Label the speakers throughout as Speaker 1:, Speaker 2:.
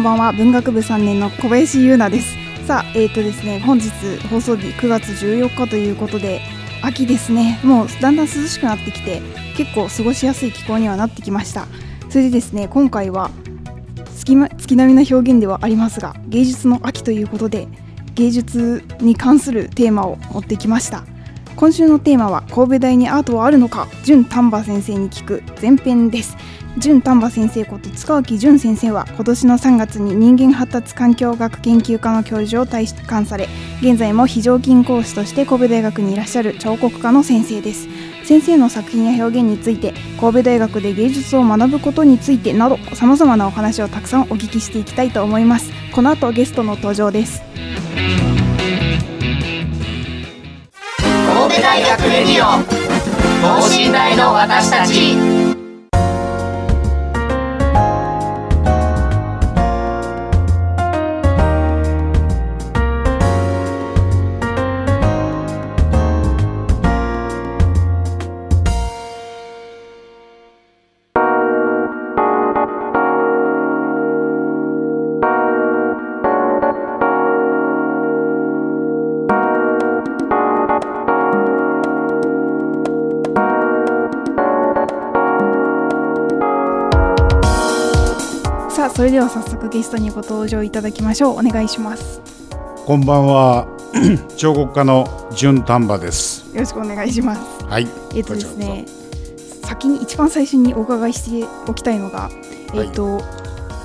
Speaker 1: んばんは。文学部3年の小林優奈です。さあえーとですね本日放送日9月14日ということで秋ですね。もうだんだん涼しくなってきて結構過ごしやすい気候にはなってきました。それでですね今回は月,、月並みな表現ではありますが芸術の秋ということで芸術に関するテーマを持ってきました。今週のテーマは神戸大にアートはあるのか？純丹波先生に聞く前編です。純丹波先生こと塚脇淳先生は今年の3月に人間発達環境学研究科の教授を退官され現在も非常勤講師として神戸大学にいらっしゃる彫刻家の先生です。先生の作品や表現について神戸大学で芸術を学ぶことについてなどさまざまなお話をたくさんお聞きしていきたいと思います。この後ゲストの登場です。
Speaker 2: 神戸大学レディオ等身大の私たち。
Speaker 1: れでは早速ゲストにご登場いただきましょう。お願いします。
Speaker 3: こんばんは。彫刻家の純丹波です。
Speaker 1: よろしくお願いします。
Speaker 3: はい。
Speaker 1: えっ、とですね先に一番最初にお伺いしておきたいのが、えっ、と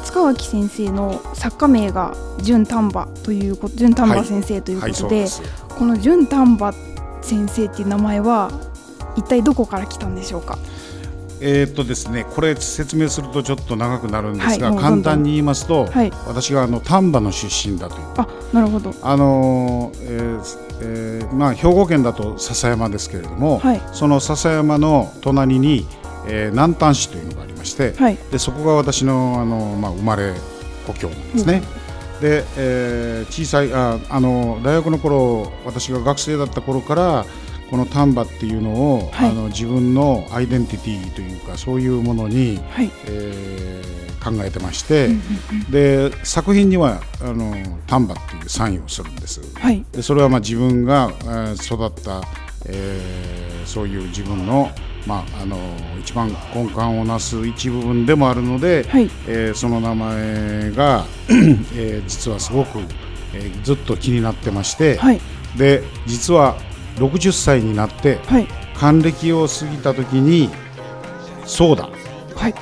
Speaker 1: 塚脇先生の作家名が純丹波という純丹波先生という
Speaker 3: はい。
Speaker 1: ことで、
Speaker 3: そうです。
Speaker 1: この純丹波先生っていう名前は一体どこから来たんでしょうか？
Speaker 3: えーっとですねこれ説明するとちょっと長くなるんですが、
Speaker 1: はい
Speaker 3: 簡単に言いますと、
Speaker 1: はい。
Speaker 3: 私があの丹波の出身だという。
Speaker 1: あなるほど。
Speaker 3: あのーえーえーまあ、兵庫県だと笹山ですけれども、
Speaker 1: はい。
Speaker 3: その笹山の隣に、えー南丹市というのがありまして、
Speaker 1: はい。
Speaker 3: でそこが私のあの、まあ、生まれ故郷なんですね。で、えー小さいああの大学の頃私が学生だった頃からこの丹波っていうのを、
Speaker 1: はい。
Speaker 3: あの自分のアイデンティティというかそういうものに、
Speaker 1: はい。
Speaker 3: えー考えてまして、
Speaker 1: うんうん
Speaker 3: で作品にはあの丹波っていうサインをするんです。
Speaker 1: はい。
Speaker 3: でそれはまあ自分が、えー育った、えーそういう自分の,、まあ、あの一番根幹をなす一部分でもあるので、
Speaker 1: はい。
Speaker 3: えーその名前が、えー実はすごく、えーずっと気になってまして、
Speaker 1: はい。
Speaker 3: で実は60歳になって
Speaker 1: はい。
Speaker 3: 還暦を過ぎた時にそうだ。
Speaker 1: はい。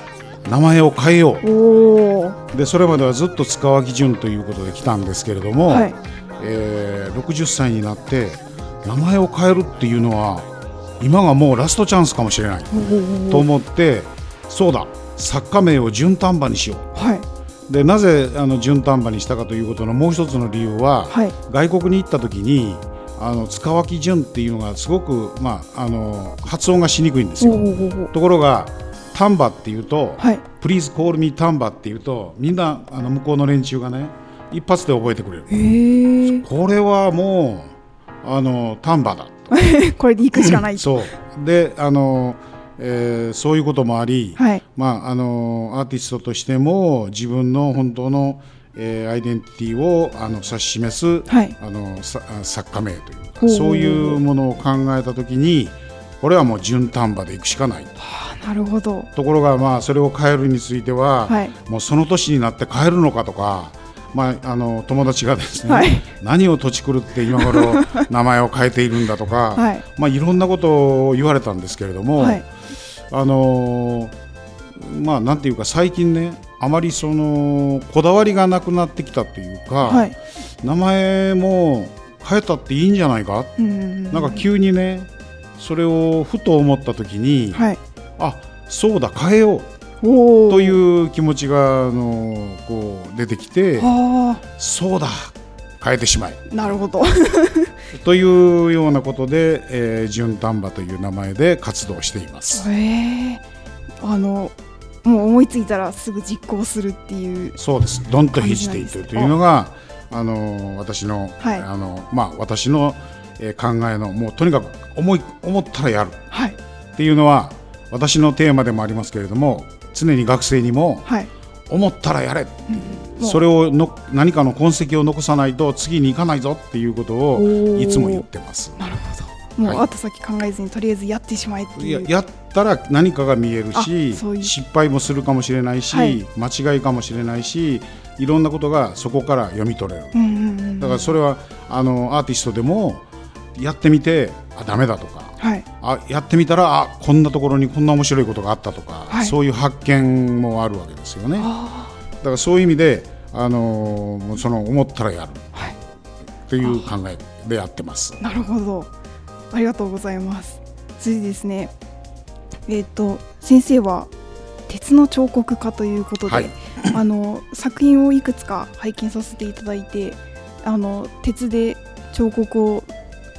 Speaker 3: 名前を変えよう。でそれまではずっと塚脇淳ということで来たんですけれども、
Speaker 1: はい。
Speaker 3: えー60歳になって名前を変えるっていうのは今がもうラストチャンスかもしれない。と思ってそうだ。作家名を純丹波にしよ
Speaker 1: はい。う
Speaker 3: でなぜあの純丹波にしたかということのもう一つの理由は、
Speaker 1: はい。
Speaker 3: 外国に行った時にあの塚脇淳っていうのがすごく、まあ、あの発音がしにくいんですよ。ところが丹波っていうと
Speaker 1: はい「
Speaker 3: Please call me 丹波」っていうとみんなあの向こうの連中がね一発で覚えてくれる。これはもうあの丹波だ
Speaker 1: これで行くしかない。
Speaker 3: そう。であの、えーそういうこともあり、
Speaker 1: はい。
Speaker 3: まあ、あのアーティストとしても自分の本当の、えーアイデンティティをあの指し示す、
Speaker 1: はい。
Speaker 3: あのさ作家名というかそういうものを考えた時にこれはもう純丹波でいくしかない
Speaker 1: あなるほど。
Speaker 3: ところがまあそれを変えるについては、
Speaker 1: はい。
Speaker 3: もうその年になって変えるのかとかまあ、あの友達がですね、
Speaker 1: はい。
Speaker 3: 何を土地狂って今頃 名前を変えているんだとか、
Speaker 1: はい
Speaker 3: い。まあ、いろんなことを言われたんですけれども、
Speaker 1: はい。
Speaker 3: あのーまあなんていうか最近ねあまりそのこだわりがなくなってきたっていうか、
Speaker 1: はい。
Speaker 3: 名前も変えたっていいんじゃないか、なんか急にねそれをふと思った時に、
Speaker 1: はい。
Speaker 3: あそうだ変えよう。という気持ちがあのこう出てきて
Speaker 1: あ。
Speaker 3: そうだ変えてしまえ。
Speaker 1: あなるほど。
Speaker 3: というようなことで、えー、純丹波という名前で活動しています。
Speaker 1: へえあのもう思いついたらすぐ実行するっていう
Speaker 3: そうです。ドンとヒジテイというというのがあの私の、
Speaker 1: はい。
Speaker 3: あのまあ私の、えー考えのもうとにかく思い思ったらやる。
Speaker 1: はい。
Speaker 3: っていうのは私のテーマでもありますけれども常に学生にも
Speaker 1: はい。
Speaker 3: 思ったらやれ。
Speaker 1: もう
Speaker 3: それをの何かの痕跡を残さないと次に行かないぞっていうことをいつも言ってます。
Speaker 1: なるほどもう
Speaker 3: はい。
Speaker 1: 後先考えずにとりあえずやってしまえっていう。
Speaker 3: いややったら何かが見えるし失敗もするかもしれないし、
Speaker 1: はい。
Speaker 3: 間違いかもしれないしいろんなことがそこから読み取れる。
Speaker 1: うんうんうん
Speaker 3: だからそれはあのアーティストでもやってみてあダメだとか。
Speaker 1: はい。
Speaker 3: あやってみたらあこんなところにこんな面白いことがあったとか、
Speaker 1: はい。
Speaker 3: そういう発見もあるわけですよね。だ
Speaker 1: あ。
Speaker 3: からそういう意味であのその思ったらやる。
Speaker 1: あはい。
Speaker 3: という考えでやってます。
Speaker 1: なるほどありがとうございます。それでですね。えっ、と先生は鉄の彫刻家ということで、
Speaker 3: はい。
Speaker 1: あの作品をいくつか拝見させていただいてあの鉄で彫刻を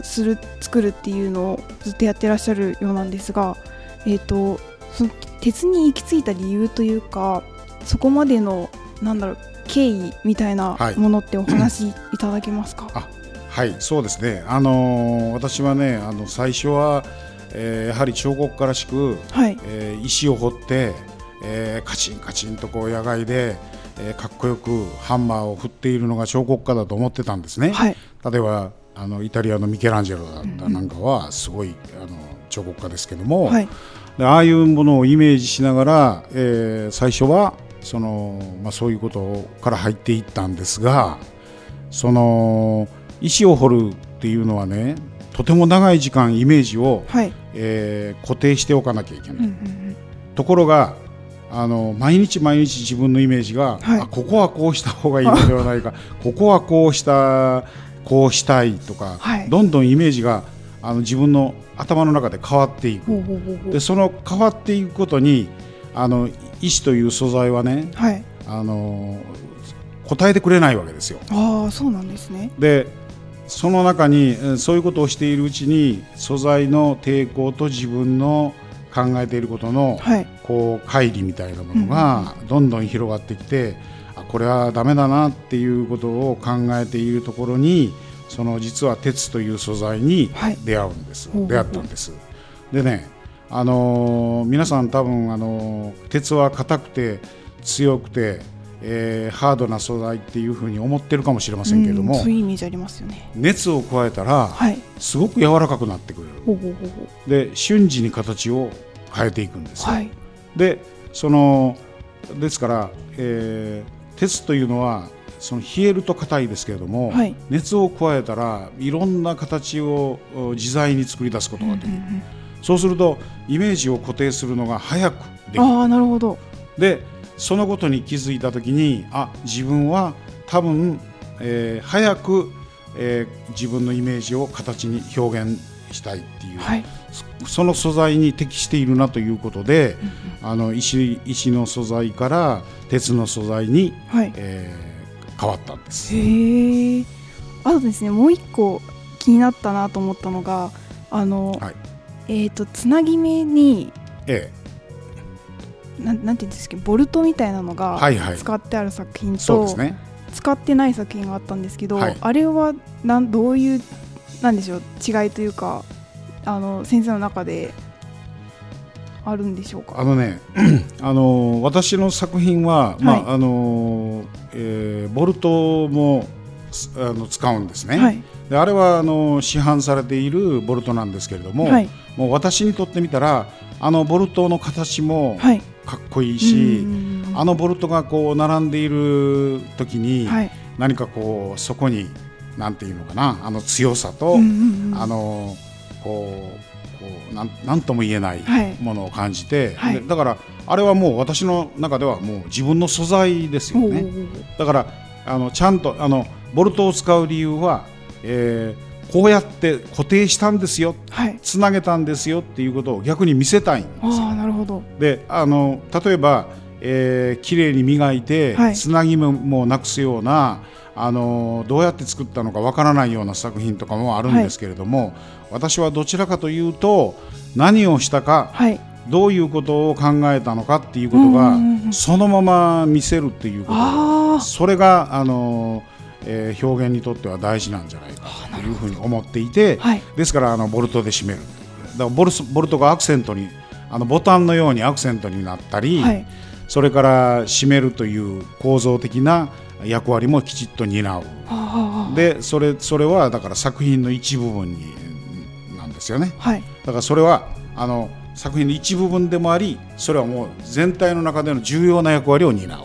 Speaker 1: する作るっていうのをずっとやってらっしゃるようなんですが、えっとその鉄に行き着いた理由というかそこまでのなんだろう経緯みたいな
Speaker 3: はい。
Speaker 1: ものってお話しいただけますか、
Speaker 3: あはいそうですね、あのー私はねあの最初は、えーやはり彫刻家らしく、
Speaker 1: はい。
Speaker 3: えー石を彫って、えーカチンカチンとこう野外で、えーかっこよくハンマーを振っているのが彫刻家だと思ってたんですね。
Speaker 1: はい。
Speaker 3: 例えばあのイタリアのミケランジェロだったなんかはすごいあの彫刻家ですけども、
Speaker 1: はい。
Speaker 3: でああいうものをイメージしながら、えー最初はその、まあ、そういうことから入っていったんですがその石を彫るっていうのはねとても長い時間イメージを、
Speaker 1: はい。
Speaker 3: えー固定しておかなきゃいけない。
Speaker 1: うんうんうん。
Speaker 3: ところがあの毎日毎日自分のイメージが、
Speaker 1: はい。
Speaker 3: あここはこうした方がいいのではないかここはこうしたこうしたいとか、
Speaker 1: はい。
Speaker 3: どんどんイメージがあの自分の頭の中で変わっていく。でその変わっていくことにあの石という素材はね
Speaker 1: はい。
Speaker 3: あの答えてくれないわけですよ。
Speaker 1: ああそうなんですね。
Speaker 3: でその中にえーそういうことをしているうちに素材の抵抗と自分の考えていることの
Speaker 1: はい。
Speaker 3: こう乖離みたいなものがどんどん広がってきて、あこれはダメだなっていうことを考えているところにその実は鉄という素材に
Speaker 1: はい。
Speaker 3: 出会うんです、
Speaker 1: ほうほうほう。
Speaker 3: 出会ったんです。でね、あのー皆さん多分、あのー鉄は硬くて強くて、えーハードな素材っていうふうに思ってるかもしれませんけれども、
Speaker 1: うんそういうイメージありますよね。
Speaker 3: 熱を加えたら
Speaker 1: はい。
Speaker 3: すごく柔らかくなってくれる。
Speaker 1: ほうほうほう
Speaker 3: で瞬時に形を変えていくんですよ。
Speaker 1: はい。
Speaker 3: でそのですから、えー鉄というのはその冷えると硬いですけれども、
Speaker 1: はい。
Speaker 3: 熱を加えたらいろんな形をお自在に作り出すことができる、
Speaker 1: うんうん
Speaker 3: そうするとイメージを固定するのが早くできる。
Speaker 1: ああなるほど。
Speaker 3: でそのことに気づいた時にあ自分は多分、えー早く、えー自分のイメージを形に表現したいっていう、
Speaker 1: はい。
Speaker 3: そその素材に適しているなということで、あの石石の素材から鉄の素材に、
Speaker 1: はい。
Speaker 3: えー変わったんです。
Speaker 1: へえあとですねもう一個気になったなと思ったのがあの、
Speaker 3: はい。
Speaker 1: えっ、とつなぎ目に
Speaker 3: え
Speaker 1: なんなんていうんですかボルトみたいなのが使ってある作品と。使ってない作品があったんですけど、
Speaker 3: はい。
Speaker 1: あれはなんどういうなんでしょう違いというかあの先生の中であるんでしょうか？
Speaker 3: あのね、あの私の作品は、ま
Speaker 1: はい。
Speaker 3: ああのえーボルトもすあの使うんですね。
Speaker 1: はい。
Speaker 3: であれはあの市販されているボルトなんですけれども、
Speaker 1: はい。
Speaker 3: もう私にとってみたらあのボルトの形も
Speaker 1: はい
Speaker 3: かっこいいし、
Speaker 1: うん。
Speaker 3: あのボルトがこう並んでいる時に、
Speaker 1: はい。
Speaker 3: 何かこうそこになんていうのかなあの強さと、
Speaker 1: うんうんうん。
Speaker 3: あのこうこうなんなんとも言えない
Speaker 1: はい。
Speaker 3: ものを感じて、
Speaker 1: はい。
Speaker 3: でだからあれはもう私の中ではもう自分の素材ですよね。だからあのちゃんとあのボルトを使う理由は、えーこうやって固定したんですよ。
Speaker 1: はい。
Speaker 3: つなげたんですよ。っていうことを逆に見せたいんですよ。
Speaker 1: ああなるほど。
Speaker 3: であの例えば、えー、綺麗に磨いて、
Speaker 1: はい。
Speaker 3: つなぎ目もなくすようなあのどうやって作ったのかわからないような作品とかもあるんですけれども、私はどちらかというと何をしたか
Speaker 1: はい。
Speaker 3: どういうことを考えたのかっていうことが、そのまま見せるっていうこと。
Speaker 1: あ
Speaker 3: それがあの、えー表現にとっては大事なんじゃないかというふうに思っていて、
Speaker 1: はい。
Speaker 3: ですからあのボルトで締める。だからボルスボルトがアクセントにあのボタンのようにアクセントになったり、
Speaker 1: あはい。
Speaker 3: それから締めるという構造的な役割もきちっと担う。でそれそれはだから作品の一部分になんですよね。
Speaker 1: はい。
Speaker 3: だからそれはあの作品の一部分でもありそれはもう全体の中での重要な役割を担う。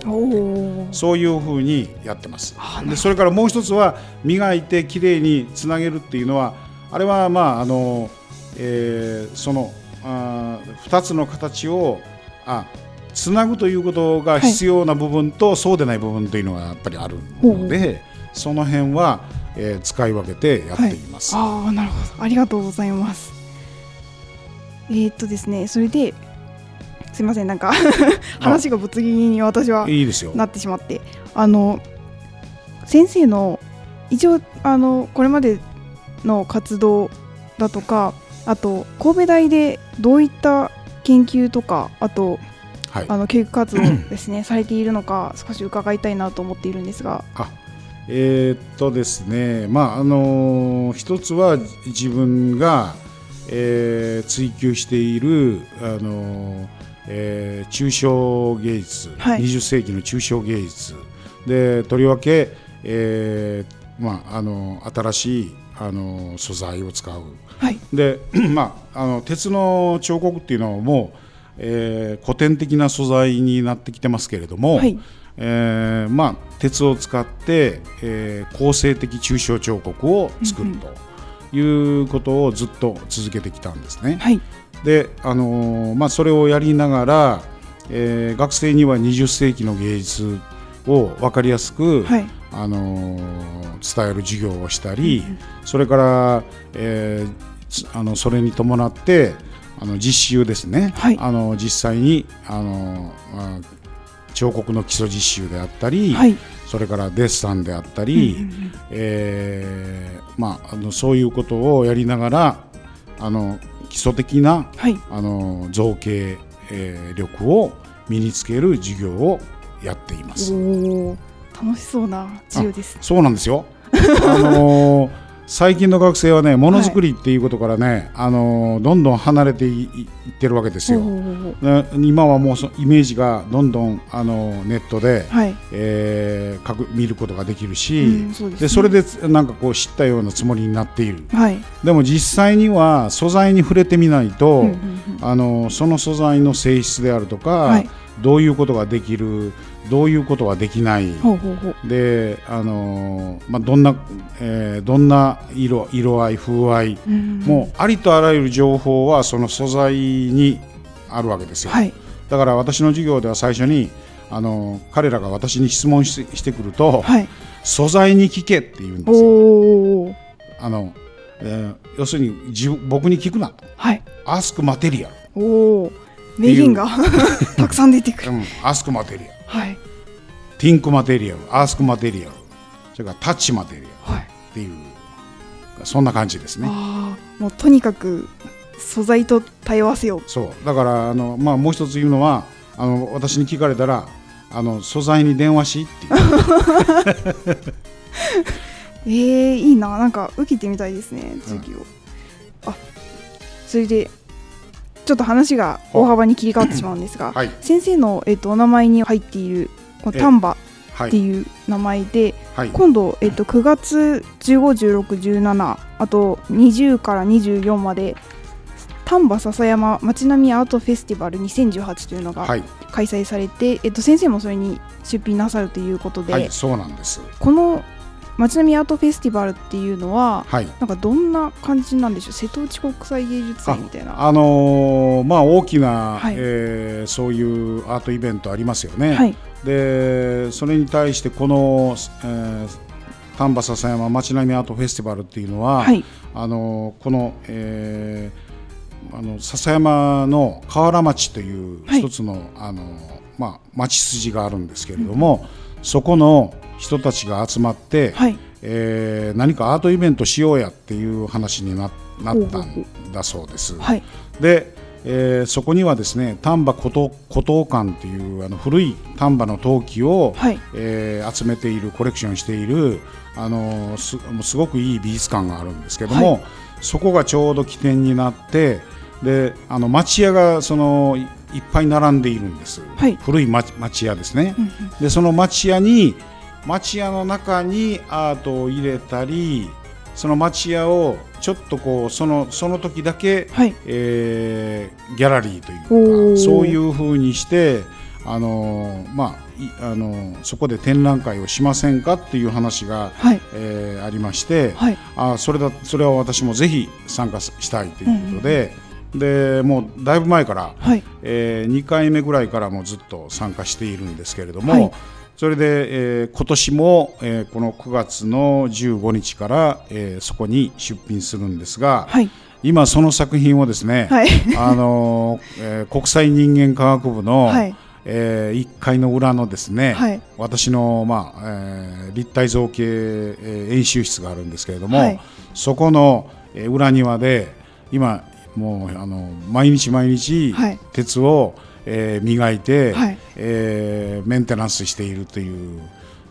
Speaker 3: そういうふうにやってます。でそれからもう一つは磨いてきれいにつなげるっていうのはあれはまああの、えーそのあ2つの形をあつなぐということが必要な部分と、そうでない部分というのがやっぱりあるのでその辺は、えー使い分けてやっています。
Speaker 1: ああなるほど。ありがとうございますえー、っとですねそれですいませんなんか話がぶつ切りに私はい
Speaker 3: いですよ。
Speaker 1: なってしまってあの先生の一応あのこれまでの活動だとかあと神戸大でどういった研究とかあと
Speaker 3: はい
Speaker 1: あの教育活動ですね されているのか少し伺いたいなと思っているんですが
Speaker 3: えーっとですね、まああの一つは自分が、えー追求している、あのえー抽象芸術、
Speaker 1: はい。
Speaker 3: 20世紀の抽象芸術。でとりわけ、えーまあ、あの新しいあの素材を使う。
Speaker 1: はい。
Speaker 3: で、まあ、あの鉄の彫刻っていうのはもう、えー古典的な素材になってきてますけれども、
Speaker 1: はい。
Speaker 3: えーまあ、鉄を使って、えー構成的抽象彫刻を作るということをずっと続けてきたんですね。
Speaker 1: はい。
Speaker 3: で、あのーまあ、それをやりながら、えー学生には20世紀の芸術を分かりやすく、
Speaker 1: はい。
Speaker 3: あのー伝える授業をしたり、それから、えーつあのそれに伴ってあの実習ですね、
Speaker 1: はい。
Speaker 3: あの実際にあの、まあ彫刻の基礎実習であったり、
Speaker 1: はい
Speaker 3: それからデッサンであったり、えーまあ、あのそういうことをやりながらあの基礎的な
Speaker 1: はい
Speaker 3: あの造形、えー力を身につける授業をやっています。
Speaker 1: 楽しそうな授業です
Speaker 3: そうなんですよ。あのー 最近の学生はねものづくりっていうことからね、あのーどんどん離れていいってるわけですよ。今はもうそイメージがどんどんあのネットで、
Speaker 1: はい。
Speaker 3: えーかく見ることができるし、
Speaker 1: うんそうですね。
Speaker 3: でそれでなんかこう知ったようなつもりになっている。
Speaker 1: はい。
Speaker 3: でも実際には素材に触れてみないと、あのその素材の性質であるとか、
Speaker 1: はい。
Speaker 3: どういうことができるどういうことはできない。であのーまあ、どんな、えーどんな色色合い風合い、
Speaker 1: うん
Speaker 3: もうありとあらゆる情報はその素材にあるわけですよ、
Speaker 1: はい。
Speaker 3: だから私の授業では最初にあのー彼らが私に質問してしてくると、
Speaker 1: はい。
Speaker 3: 素材に聞けって言うんですよ。あの、えー要するに僕に聞くな。と
Speaker 1: はい。
Speaker 3: アスクマテリアル、
Speaker 1: おお名言が。たくさん出てくる。
Speaker 3: うん、アスクマテリア。ル
Speaker 1: はい。
Speaker 3: ティンクマテリアルアスクマテリアルそれからタッチマテリア。ル
Speaker 1: はい。
Speaker 3: っていうそんな感じですね。
Speaker 1: もうとにかく素材と対応せよ。
Speaker 3: そう。だからあの、まあ、もう一つ言うのはあの私に聞かれたらあの素材に電話しっていう。
Speaker 1: えー、いいな。なんか受けてみたいですね授業、あそれでちょっと話が大幅に切り替わってしまうんですが、
Speaker 3: はい。
Speaker 1: 先生の、えっとお名前に入っている丹波
Speaker 3: はい。
Speaker 1: っていう名前で、
Speaker 3: はい。
Speaker 1: 今度、えっと9月151617あと20から24まで丹波篠山町並みアートフェスティバル2018というのが
Speaker 3: はい、
Speaker 1: 開催されて、えっと、先生もそれに出品なさるということで、
Speaker 3: はい、そうなんです。
Speaker 1: この町並みアートフェスティバルっていうのは
Speaker 3: はい。
Speaker 1: なんかどんな感じなんでしょう？瀬戸内国際芸術祭みたいな。
Speaker 3: あのーまあ大きな、
Speaker 1: はい。
Speaker 3: えーそういうアートイベントありますよね。
Speaker 1: はい。
Speaker 3: でそれに対してこの、えー丹波篠山町並みアートフェスティバルっていうのは、
Speaker 1: はい。
Speaker 3: あのこの、えーあの笹山の河原町という
Speaker 1: はい
Speaker 3: 一つの,、あのまあ、町筋があるんですけれども、そこの人たちが集まって、
Speaker 1: はい。
Speaker 3: えー何かアートイベントしようやっていう話にななったんだそうです。
Speaker 1: はい。
Speaker 3: で、えーそこにはですね丹波古陶古陶館っていうあの古い丹波の陶器を、
Speaker 1: はい。
Speaker 3: えー集めているコレクションしているあのすすごくいい美術館があるんですけども、
Speaker 1: は
Speaker 3: そこがちょうど起点になってであの町屋がそのいいっぱい並んでいるんです、
Speaker 1: はい。
Speaker 3: 古い町町屋ですね。
Speaker 1: うんうん。
Speaker 3: でその町屋に町屋の中にアートを入れたりその町屋をちょっとこうそのその時だけ、
Speaker 1: はい。
Speaker 3: えーギャラリーというかそういうふうにしてあのーまあいあのーそこで展覧会をしませんかっていう話が、
Speaker 1: はい。
Speaker 3: えーありまして、
Speaker 1: はい。
Speaker 3: あそれだそれは私もぜひ参加したいということで、でもうだいぶ前から、
Speaker 1: はい。
Speaker 3: え2回目ぐらいからもずっと参加しているんですけれども、
Speaker 1: はい
Speaker 3: それで、えー今年も、えーこの9月の15日から、えーそこに出品するんですが、
Speaker 1: はい。
Speaker 3: 今その作品をですね、
Speaker 1: はい。
Speaker 3: あのーえー国際人間科学部の、
Speaker 1: はい。
Speaker 3: え1階の裏のですね、
Speaker 1: はい。
Speaker 3: 私の、まあえー立体造形、えー演習室があるんですけれども、
Speaker 1: はい。
Speaker 3: そこの、えー裏庭で今もうあの毎日毎日、
Speaker 1: はい。
Speaker 3: 鉄を、えー磨いて、
Speaker 1: はい。
Speaker 3: えーメンテナンスしているという。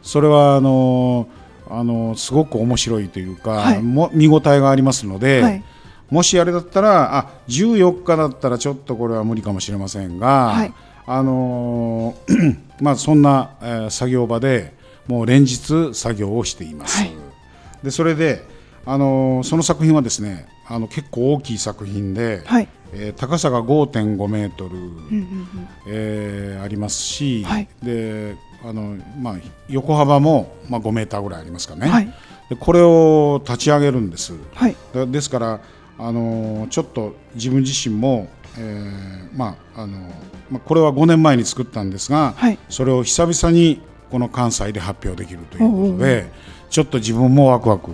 Speaker 3: それはあのあのすごく面白いというか、
Speaker 1: はい。
Speaker 3: も見応えがありますので、
Speaker 1: はい。
Speaker 3: もしあれだったらあ14日だったらちょっとこれは無理かもしれませんが、
Speaker 1: はい。
Speaker 3: あのー まあそんな、えー作業場でもう連日作業をしています。
Speaker 1: はい。
Speaker 3: でそれで、あのーその作品はですねあの結構大きい作品で、
Speaker 1: はい
Speaker 3: えー高さが5.5メートル、
Speaker 1: うんうんうん。
Speaker 3: えーありますし、
Speaker 1: はい。
Speaker 3: であのまあ、横幅も、まあ、5メーターぐらいありますかね、
Speaker 1: はい。
Speaker 3: でこれを立ち上げるんです。
Speaker 1: はい。
Speaker 3: だですから、あのーちょっと自分自身も、えーまああのまあ、これは5年前に作ったんですが、
Speaker 1: はい。
Speaker 3: それを久々にこの関西で発表できるということでちょっと自分もワクワク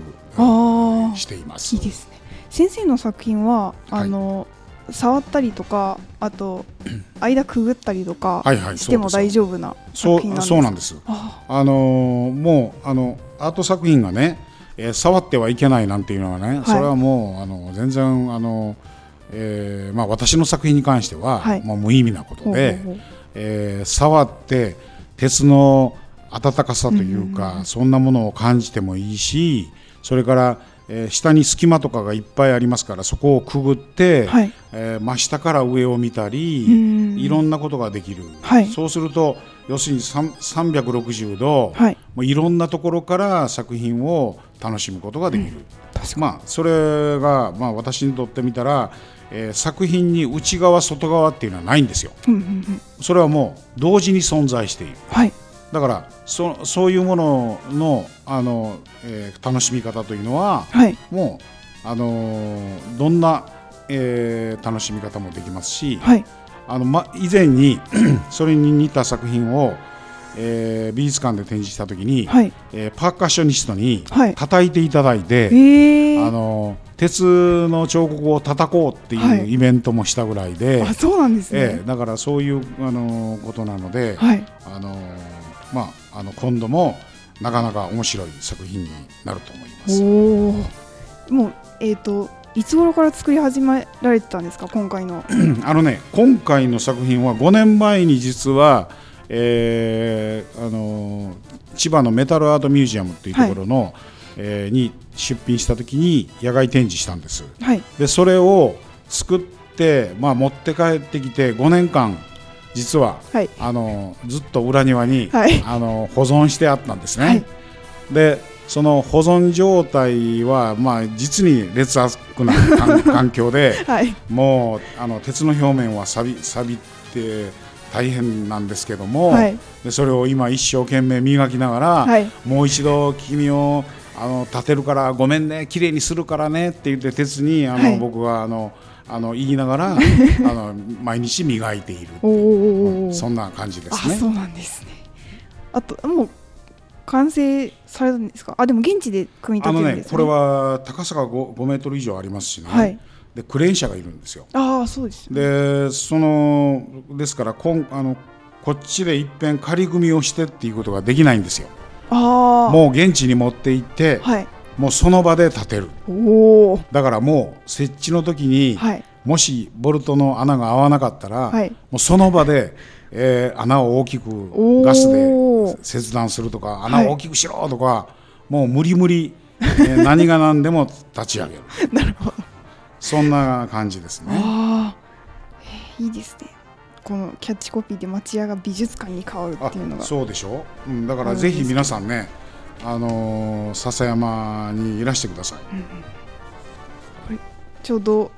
Speaker 3: しています。
Speaker 1: いい。ですね。先生の作品は
Speaker 3: はい。
Speaker 1: あの、触ったりとかあと 間くぐったりとか
Speaker 3: はいはい
Speaker 1: しても大丈夫な
Speaker 3: そ
Speaker 1: 作品なんです。
Speaker 3: うそうなんです。
Speaker 1: あ
Speaker 3: あ。のーもうあのアート作品がね、えー触ってはいけないなんていうのはね、それはもうあの全然あの、えーまあ、私の作品に関しては、
Speaker 1: はい。
Speaker 3: もう無意味なことで、
Speaker 1: ほ
Speaker 3: えー触って鉄の温かさというか、そんなものを感じてもいいしそれから、えー下に隙間とかがいっぱいありますからそこをくぐって、
Speaker 1: はい。
Speaker 3: えー真下から上を見たり
Speaker 1: うん。
Speaker 3: いろんなことができる、
Speaker 1: はい。
Speaker 3: そうすると要するに3 360度、
Speaker 1: はい。
Speaker 3: もういろんなところから作品を楽しむことができる、
Speaker 1: 確かに。
Speaker 3: まあ、それが、まあ、私にとってみたら、えー作品に内側外側っていうのはないんですよ。
Speaker 1: うんうんうん。
Speaker 3: それはもう同時に存在している。
Speaker 1: はい
Speaker 3: だからそそういうもののあの、えー楽しみ方というのは
Speaker 1: はい。
Speaker 3: もう、あのーどんな、えー楽しみ方もできますし、
Speaker 1: はい。
Speaker 3: あのま、以前に それに似た作品を、えー美術館で展示した時に、
Speaker 1: はい。
Speaker 3: えーパーカッショニストに
Speaker 1: はい。
Speaker 3: 叩いていただいて、
Speaker 1: えー、
Speaker 3: あの鉄の彫刻を叩こうって
Speaker 1: はい。いう
Speaker 3: イベントもしたぐらいで、
Speaker 1: あそうなんですね、
Speaker 3: ええだからそういうあのことなので、
Speaker 1: はい。
Speaker 3: あのまあ、あの今度もなかなか面白い作品になると思います。
Speaker 1: もうえっ、といつ頃から作り始められてたんですか？今回の。
Speaker 3: あのね今回の作品は5年前に実は、えーあの千葉のメタルアートミュージアムっていうところの、えーに出品した時に野外展示したんです。
Speaker 1: はい。
Speaker 3: でそれを作って、まあ、持って帰ってきて5年間実は
Speaker 1: はい。
Speaker 3: あのずっと裏庭に、
Speaker 1: はい。
Speaker 3: あの保存してあったんですね。
Speaker 1: はい。
Speaker 3: でその保存状態は、まあ、実に劣悪な環 環境で
Speaker 1: はい。
Speaker 3: もうあの鉄の表面は錆び錆びて大変なんですけども、
Speaker 1: はい。
Speaker 3: でそれを今一生懸命磨きながら、
Speaker 1: はい。
Speaker 3: もう一度君をあの立てるからごめんね綺麗にするからねって言って鉄にあの、
Speaker 1: はい。
Speaker 3: 僕はあのあの言いながら あの毎日磨いている。
Speaker 1: おお
Speaker 3: そんな感じです
Speaker 1: あ
Speaker 3: ね。
Speaker 1: そうなんですね。あともう完成されたんですか？あでも現地で組み
Speaker 3: あ
Speaker 1: 立てるんですね。
Speaker 3: のねこれは高さが 5, 5メートル以上ありますしね、
Speaker 1: はい。
Speaker 3: でクレーン車がいるんですよ。
Speaker 1: ああそうですね。
Speaker 3: でそのですからこんあのこっちでいっぺん仮組みをしてっていうことができないんですよ。
Speaker 1: ああ
Speaker 3: もう現地に持って行って、
Speaker 1: はい
Speaker 3: もうその場で立てる。だからもう設置の時に、
Speaker 1: はい。
Speaker 3: もしボルトの穴が合わなかったら、
Speaker 1: はい。
Speaker 3: もうその場で、えー穴を大きくガスで切断するとか穴を大きくしろとか、もう無理無理、えー 何が何でも立ち上げる。
Speaker 1: なるほど。
Speaker 3: そんな感じですね。
Speaker 1: えーいいですね。このキャッチコピーで町屋が美術館に変わる
Speaker 3: あ
Speaker 1: っていうのが。
Speaker 3: そうでしょ、うん、だからぜひ皆さんね、あのー笹山にいらしてください。
Speaker 1: ちょうど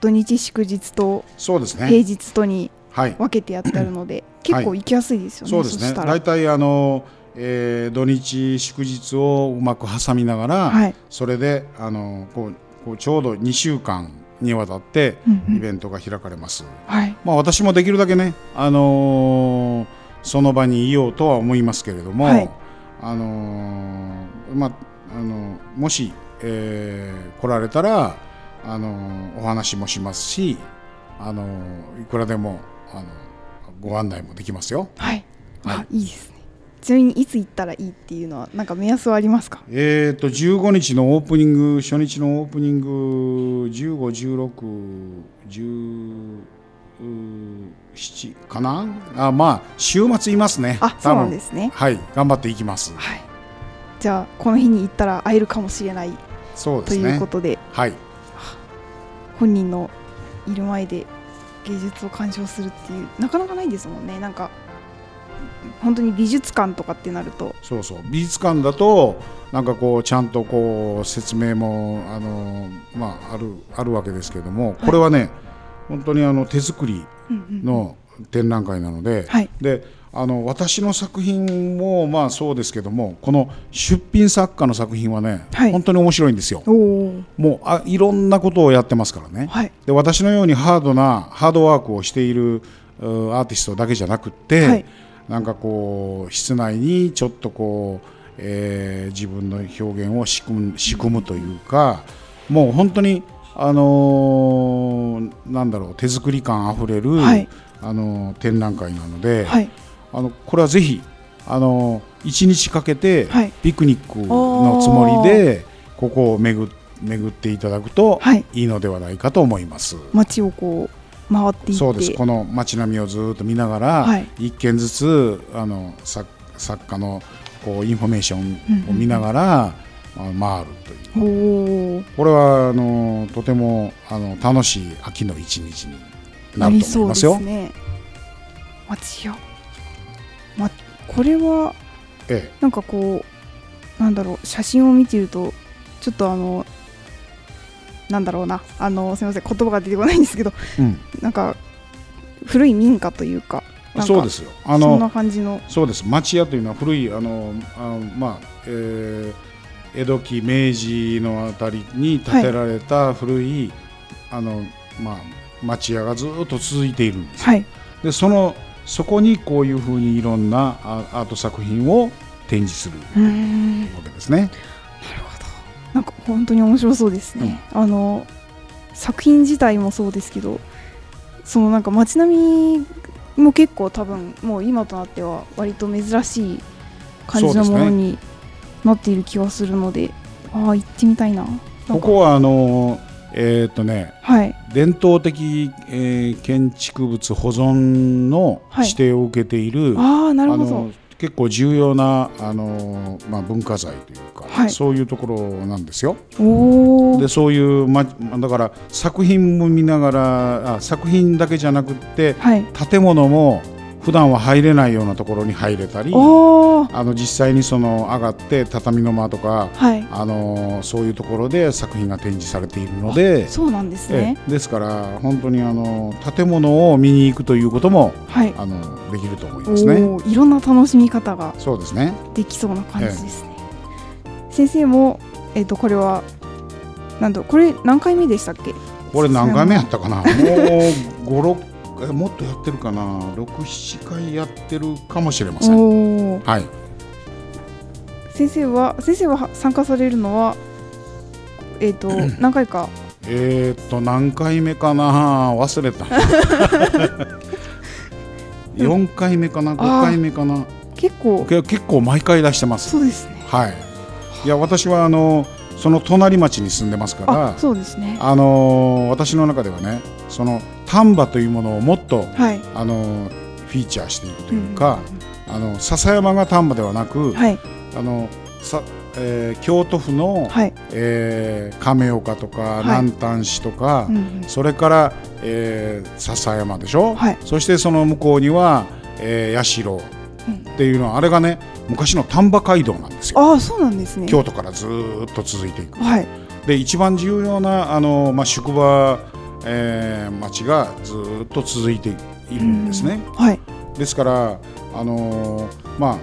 Speaker 1: 土日祝日と
Speaker 3: そうです
Speaker 1: 平
Speaker 3: ね。
Speaker 1: 日とに
Speaker 3: はい。
Speaker 1: 分けてやってあるので、結構行きやすいですよね、
Speaker 3: そうですね。大体あの、えー土日祝日をうまく挟みながら、
Speaker 1: はい
Speaker 3: それであのこうこうちょうど2週間にわたって
Speaker 1: うんうん
Speaker 3: イベントが開かれます。
Speaker 1: はい
Speaker 3: まあ私もできるだけね、あのーその場にいようとは思いますけれども、
Speaker 1: はい
Speaker 3: あのーまああのもし、えー来られたら、あのーお話もしますし、あのーいくらでもあのご案内もできますよ。
Speaker 1: はい、
Speaker 3: はい。
Speaker 1: あいいですね。ちなみにいつ行ったらいいっていうのはなんか目安はありますか？
Speaker 3: えー、と15日のオープニング初日のオープニング151617かな？あまあ週末いますね。
Speaker 1: あそうなんですね。
Speaker 3: はい頑張っていきます。
Speaker 1: はい。じゃあこの日に行ったら会えるかもしれない。という
Speaker 3: そうですね。
Speaker 1: ことで。
Speaker 3: はい。
Speaker 1: 本人のいる前で芸術を鑑賞するっていうなかなかないですもんね。なんか本当に美術館とかってなると。
Speaker 3: そうそう。美術館だとなんかこうちゃんとこう説明もあのまああるあるわけですけどもこれはね、本当にあの手作り
Speaker 1: うんうん
Speaker 3: の展覧会なので、
Speaker 1: はい。
Speaker 3: であの私の作品もまあそうですけどもこの出品作家の作品はね、
Speaker 1: はい。
Speaker 3: 本当に面白いんですよ。もうあいろんなことをやってますからね。
Speaker 1: はい。
Speaker 3: で私のようにハードなハードワークをしているうアーティストだけじゃなくって、
Speaker 1: はい。
Speaker 3: なんかこう室内にちょっとこう、えー自分の表現を仕組む仕組むというかもう本当にあのーなんだろう手作り感あふれる、
Speaker 1: はい。
Speaker 3: あのー展覧会なので、
Speaker 1: はい。
Speaker 3: あのこれはぜひあの1日かけて
Speaker 1: はい。
Speaker 3: ピクニックのつもりでここを巡巡っていただくと
Speaker 1: はい。
Speaker 3: いいのではないかと思います。
Speaker 1: 街をこう回っていって。
Speaker 3: そうです。この街並みをずっと見ながら、
Speaker 1: はい。
Speaker 3: 一軒ずつあの作作家のこうインフォメーションを見ながら、あ回るという。これはあのとてもあの楽しい秋の一日になると思いうますよ。
Speaker 1: すね。町屋まこれは
Speaker 3: え
Speaker 1: なんかこうなんだろう写真を見てるとちょっとあのなんだろうな。あのすみません言葉が出てこないんですけど
Speaker 3: えうん、
Speaker 1: なんか古い民家というか
Speaker 3: そうですよ。あ
Speaker 1: そん
Speaker 3: の
Speaker 1: な感じの。
Speaker 3: そうです。町屋というのは古いあのあまあ、えー江戸期明治のあたりに建てられた古い、あのまあ町屋がずっと続いているんですよ。
Speaker 1: はい。
Speaker 3: でそのそこにこういうふうにいろんなアアート作品を展示するわけですね。
Speaker 1: なんか本当に面白そうですね、あの作品自体もそうですけどそのなんか街並みも結構多分もう今となっては割と珍しい感じのものになっている気がするのでああ行ってみたいな。
Speaker 3: ここはあのえーっとね
Speaker 1: はい。
Speaker 3: 伝統的、えー建築物保存の
Speaker 1: はい。
Speaker 3: 指定を受けている、
Speaker 1: ああなるほど。
Speaker 3: の結構重要なあの、まあ、文化財というか、
Speaker 1: はい。
Speaker 3: そういうところなんですよ。でそういう、ま、だから作品も見ながらあ作品だけじゃなくって
Speaker 1: はい。
Speaker 3: 建物も普段は入れないようなところに入れたりあの実際にその上がって畳の間とか、
Speaker 1: はい、
Speaker 3: あのそういうところで作品が展示されているので
Speaker 1: そうなんですね。
Speaker 3: ですから本当にあの建物を見に行くということも、
Speaker 1: はい、
Speaker 3: あのできると思いますね。
Speaker 1: いろんな楽しみ方が
Speaker 3: そうですね。
Speaker 1: できそうな感じですね、ええ、先生も、えーと、これはなんとこれ何回目でしたっけ？
Speaker 3: これ何回目やったかな？もう56回もっとやってるかな？67回やってるかもしれません、はい、
Speaker 1: 先生は先生は参加されるのはえっ、ー、と何回か？
Speaker 3: えっ、ー、と何回目かな？忘れた。4回目かな？5回目かな？
Speaker 1: 結構。
Speaker 3: 結構毎回出してます。
Speaker 1: そうですね。
Speaker 3: はい。いや私はあのその隣町に住んでますから。
Speaker 1: そうですね。
Speaker 3: あの私の中ではねその丹波というものをもっと、
Speaker 1: はい。
Speaker 3: あのーフィーチャーしていくというか、あの笹山が丹波ではなく、
Speaker 1: はい。
Speaker 3: あのさえー京都府の、
Speaker 1: はい、
Speaker 3: えー亀岡とか、
Speaker 1: はい。
Speaker 3: 南丹市とか、
Speaker 1: うんうん。
Speaker 3: それから、えー笹山でしょ、
Speaker 1: はい。
Speaker 3: そしてその向こうには、えー、社っていうのはあれがね昔の丹波街道なんですよ。
Speaker 1: ああそうなんですね。
Speaker 3: 京都からずーっと続いていく。
Speaker 1: はい。
Speaker 3: で一番重要なあの、まあ、宿場、えー町がずーっと続いているんですね。
Speaker 1: はい。
Speaker 3: ですから、あのーまあ、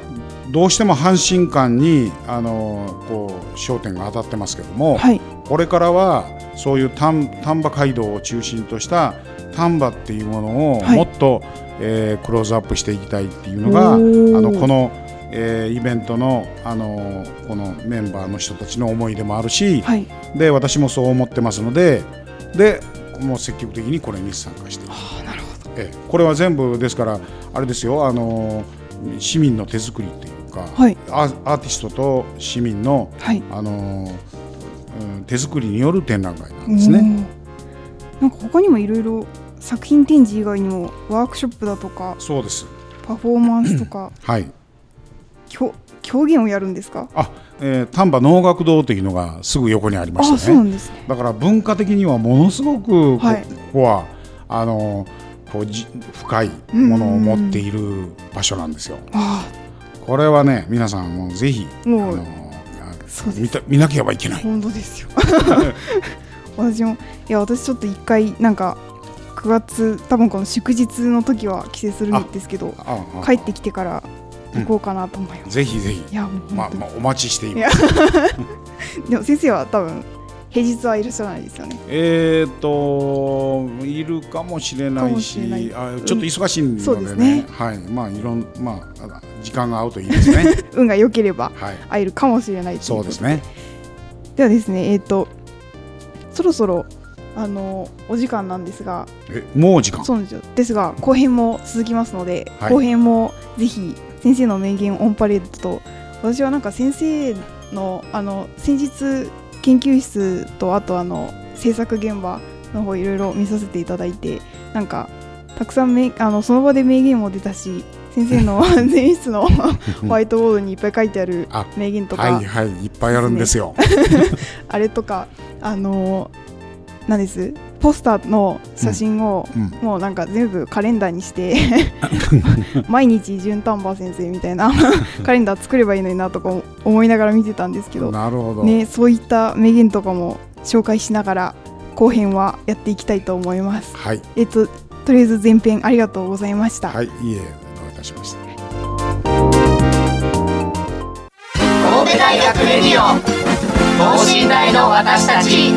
Speaker 3: どうしても阪神間に、あのーこう焦点が当たってますけども、
Speaker 1: はい。
Speaker 3: これからはそういう丹丹波街道を中心とした丹波っていうものを
Speaker 1: はい。
Speaker 3: もっと、えークローズアップしていきたいっていうのがあのこの、えーイベントの、あのーこのメンバーの人たちの思いでもあるし、
Speaker 1: はい。
Speaker 3: で私もそう思ってますのででもう積極的にこれに参加して。いる
Speaker 1: ああなるほど。
Speaker 3: ええ。これは全部ですからあれですよ。あの市民の手作りっていうか、
Speaker 1: はい。
Speaker 3: アーアーティストと市民の
Speaker 1: はい。
Speaker 3: あの、うん、手作りによる展覧会なんですね。
Speaker 1: なんか他にもいろいろ作品展示以外にもワークショップだとか
Speaker 3: そうです。
Speaker 1: パフォーマンスとか
Speaker 3: はい。
Speaker 1: 狂狂言をやるんですか？
Speaker 3: あ、えー、丹波能楽堂というのがすぐ横にありま
Speaker 1: ああそうな
Speaker 3: してね
Speaker 1: んですね。
Speaker 3: だから文化的にはものすごくこ,、
Speaker 1: はい。
Speaker 3: ここはあのこうじ深いものを持っている場所なんですよ。
Speaker 1: あ
Speaker 3: これはね皆さんもうぜひあ
Speaker 1: もう
Speaker 3: の
Speaker 1: そうです。
Speaker 3: 見た見なければいけない。
Speaker 1: 本当ですよ。私もいや私ちょっと一回なんか9月多分この祝日の時は帰省するんですけど
Speaker 3: ああ。
Speaker 1: 帰ってきてから行こうかなと思います、
Speaker 3: ぜひぜひ。
Speaker 1: いや
Speaker 3: まあまあお待ちしています。
Speaker 1: でも先生は多分平日はいらっしゃらないですよね。
Speaker 3: えっといるかもしれな
Speaker 1: か
Speaker 3: いし
Speaker 1: もし
Speaker 3: あちょっと忙しいので
Speaker 1: そうですね。
Speaker 3: ねはい。まあいろんまあ時間が合うといいですね。
Speaker 1: 運が良ければ
Speaker 3: はい。
Speaker 1: 会えるかもしれないとい
Speaker 3: そうですね。
Speaker 1: ではですねえっ、とそろそろあのお時間なんですが。
Speaker 3: えもう時間？
Speaker 1: そうなんですよ。ですが後編も続きますので、
Speaker 3: はい。
Speaker 1: 後編もぜひ先生の名言オンパレードと私はなんか先生のあの先日研究室とあとあの制作現場の方いろいろ見させていただいてなんかたくさんめあのその場で名言も出たし先生の前室の ホワイトボードにいっぱい書いてある
Speaker 3: あ
Speaker 1: 名言とか、
Speaker 3: はいはいいっぱいあるんですよ。
Speaker 1: あれとかあのなんです？ポスターの写真を、
Speaker 3: うん。
Speaker 1: もうなんか全部カレンダーにして 毎日純丹波先生みたいな カレンダー作ればいいのになとか思いながら見てたんですけど、
Speaker 3: なるほど。
Speaker 1: ね、そういった名言とかも紹介しながら後編はやっていきたいと思います。
Speaker 3: はい。
Speaker 1: えっととりあえず前編ありがとうございました。
Speaker 3: はいいいえどういたしました
Speaker 2: 神戸大学レディオ等身大の私たち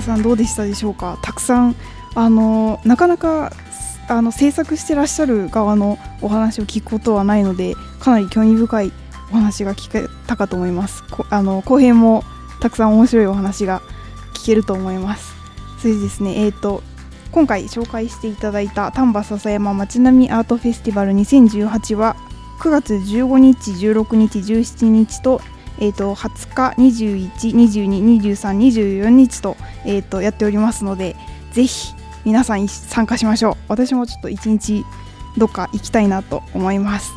Speaker 1: さんどうでしたでしょうか？たくさんあのなかなかあの制作してらっしゃる側のお話を聞くことはないのでかなり興味深いお話が聞けたかと思います。こあの後編もたくさん面白いお話が聞けると思います。それでですねえっ、と今回紹介していただいた丹波篠山まちなみアートフェスティバル2018は9月15日16日17日と,、えー、と20日21222324日と,、えー、とやっておりますのでぜひ皆さん参加しましょう。私もちょっと一日どっか行きたいなと思います。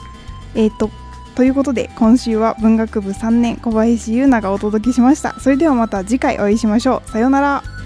Speaker 1: えっ、とということで今週は文学部3年小林優奈がお届けしました。それではまた次回お会いしましょう。さようなら。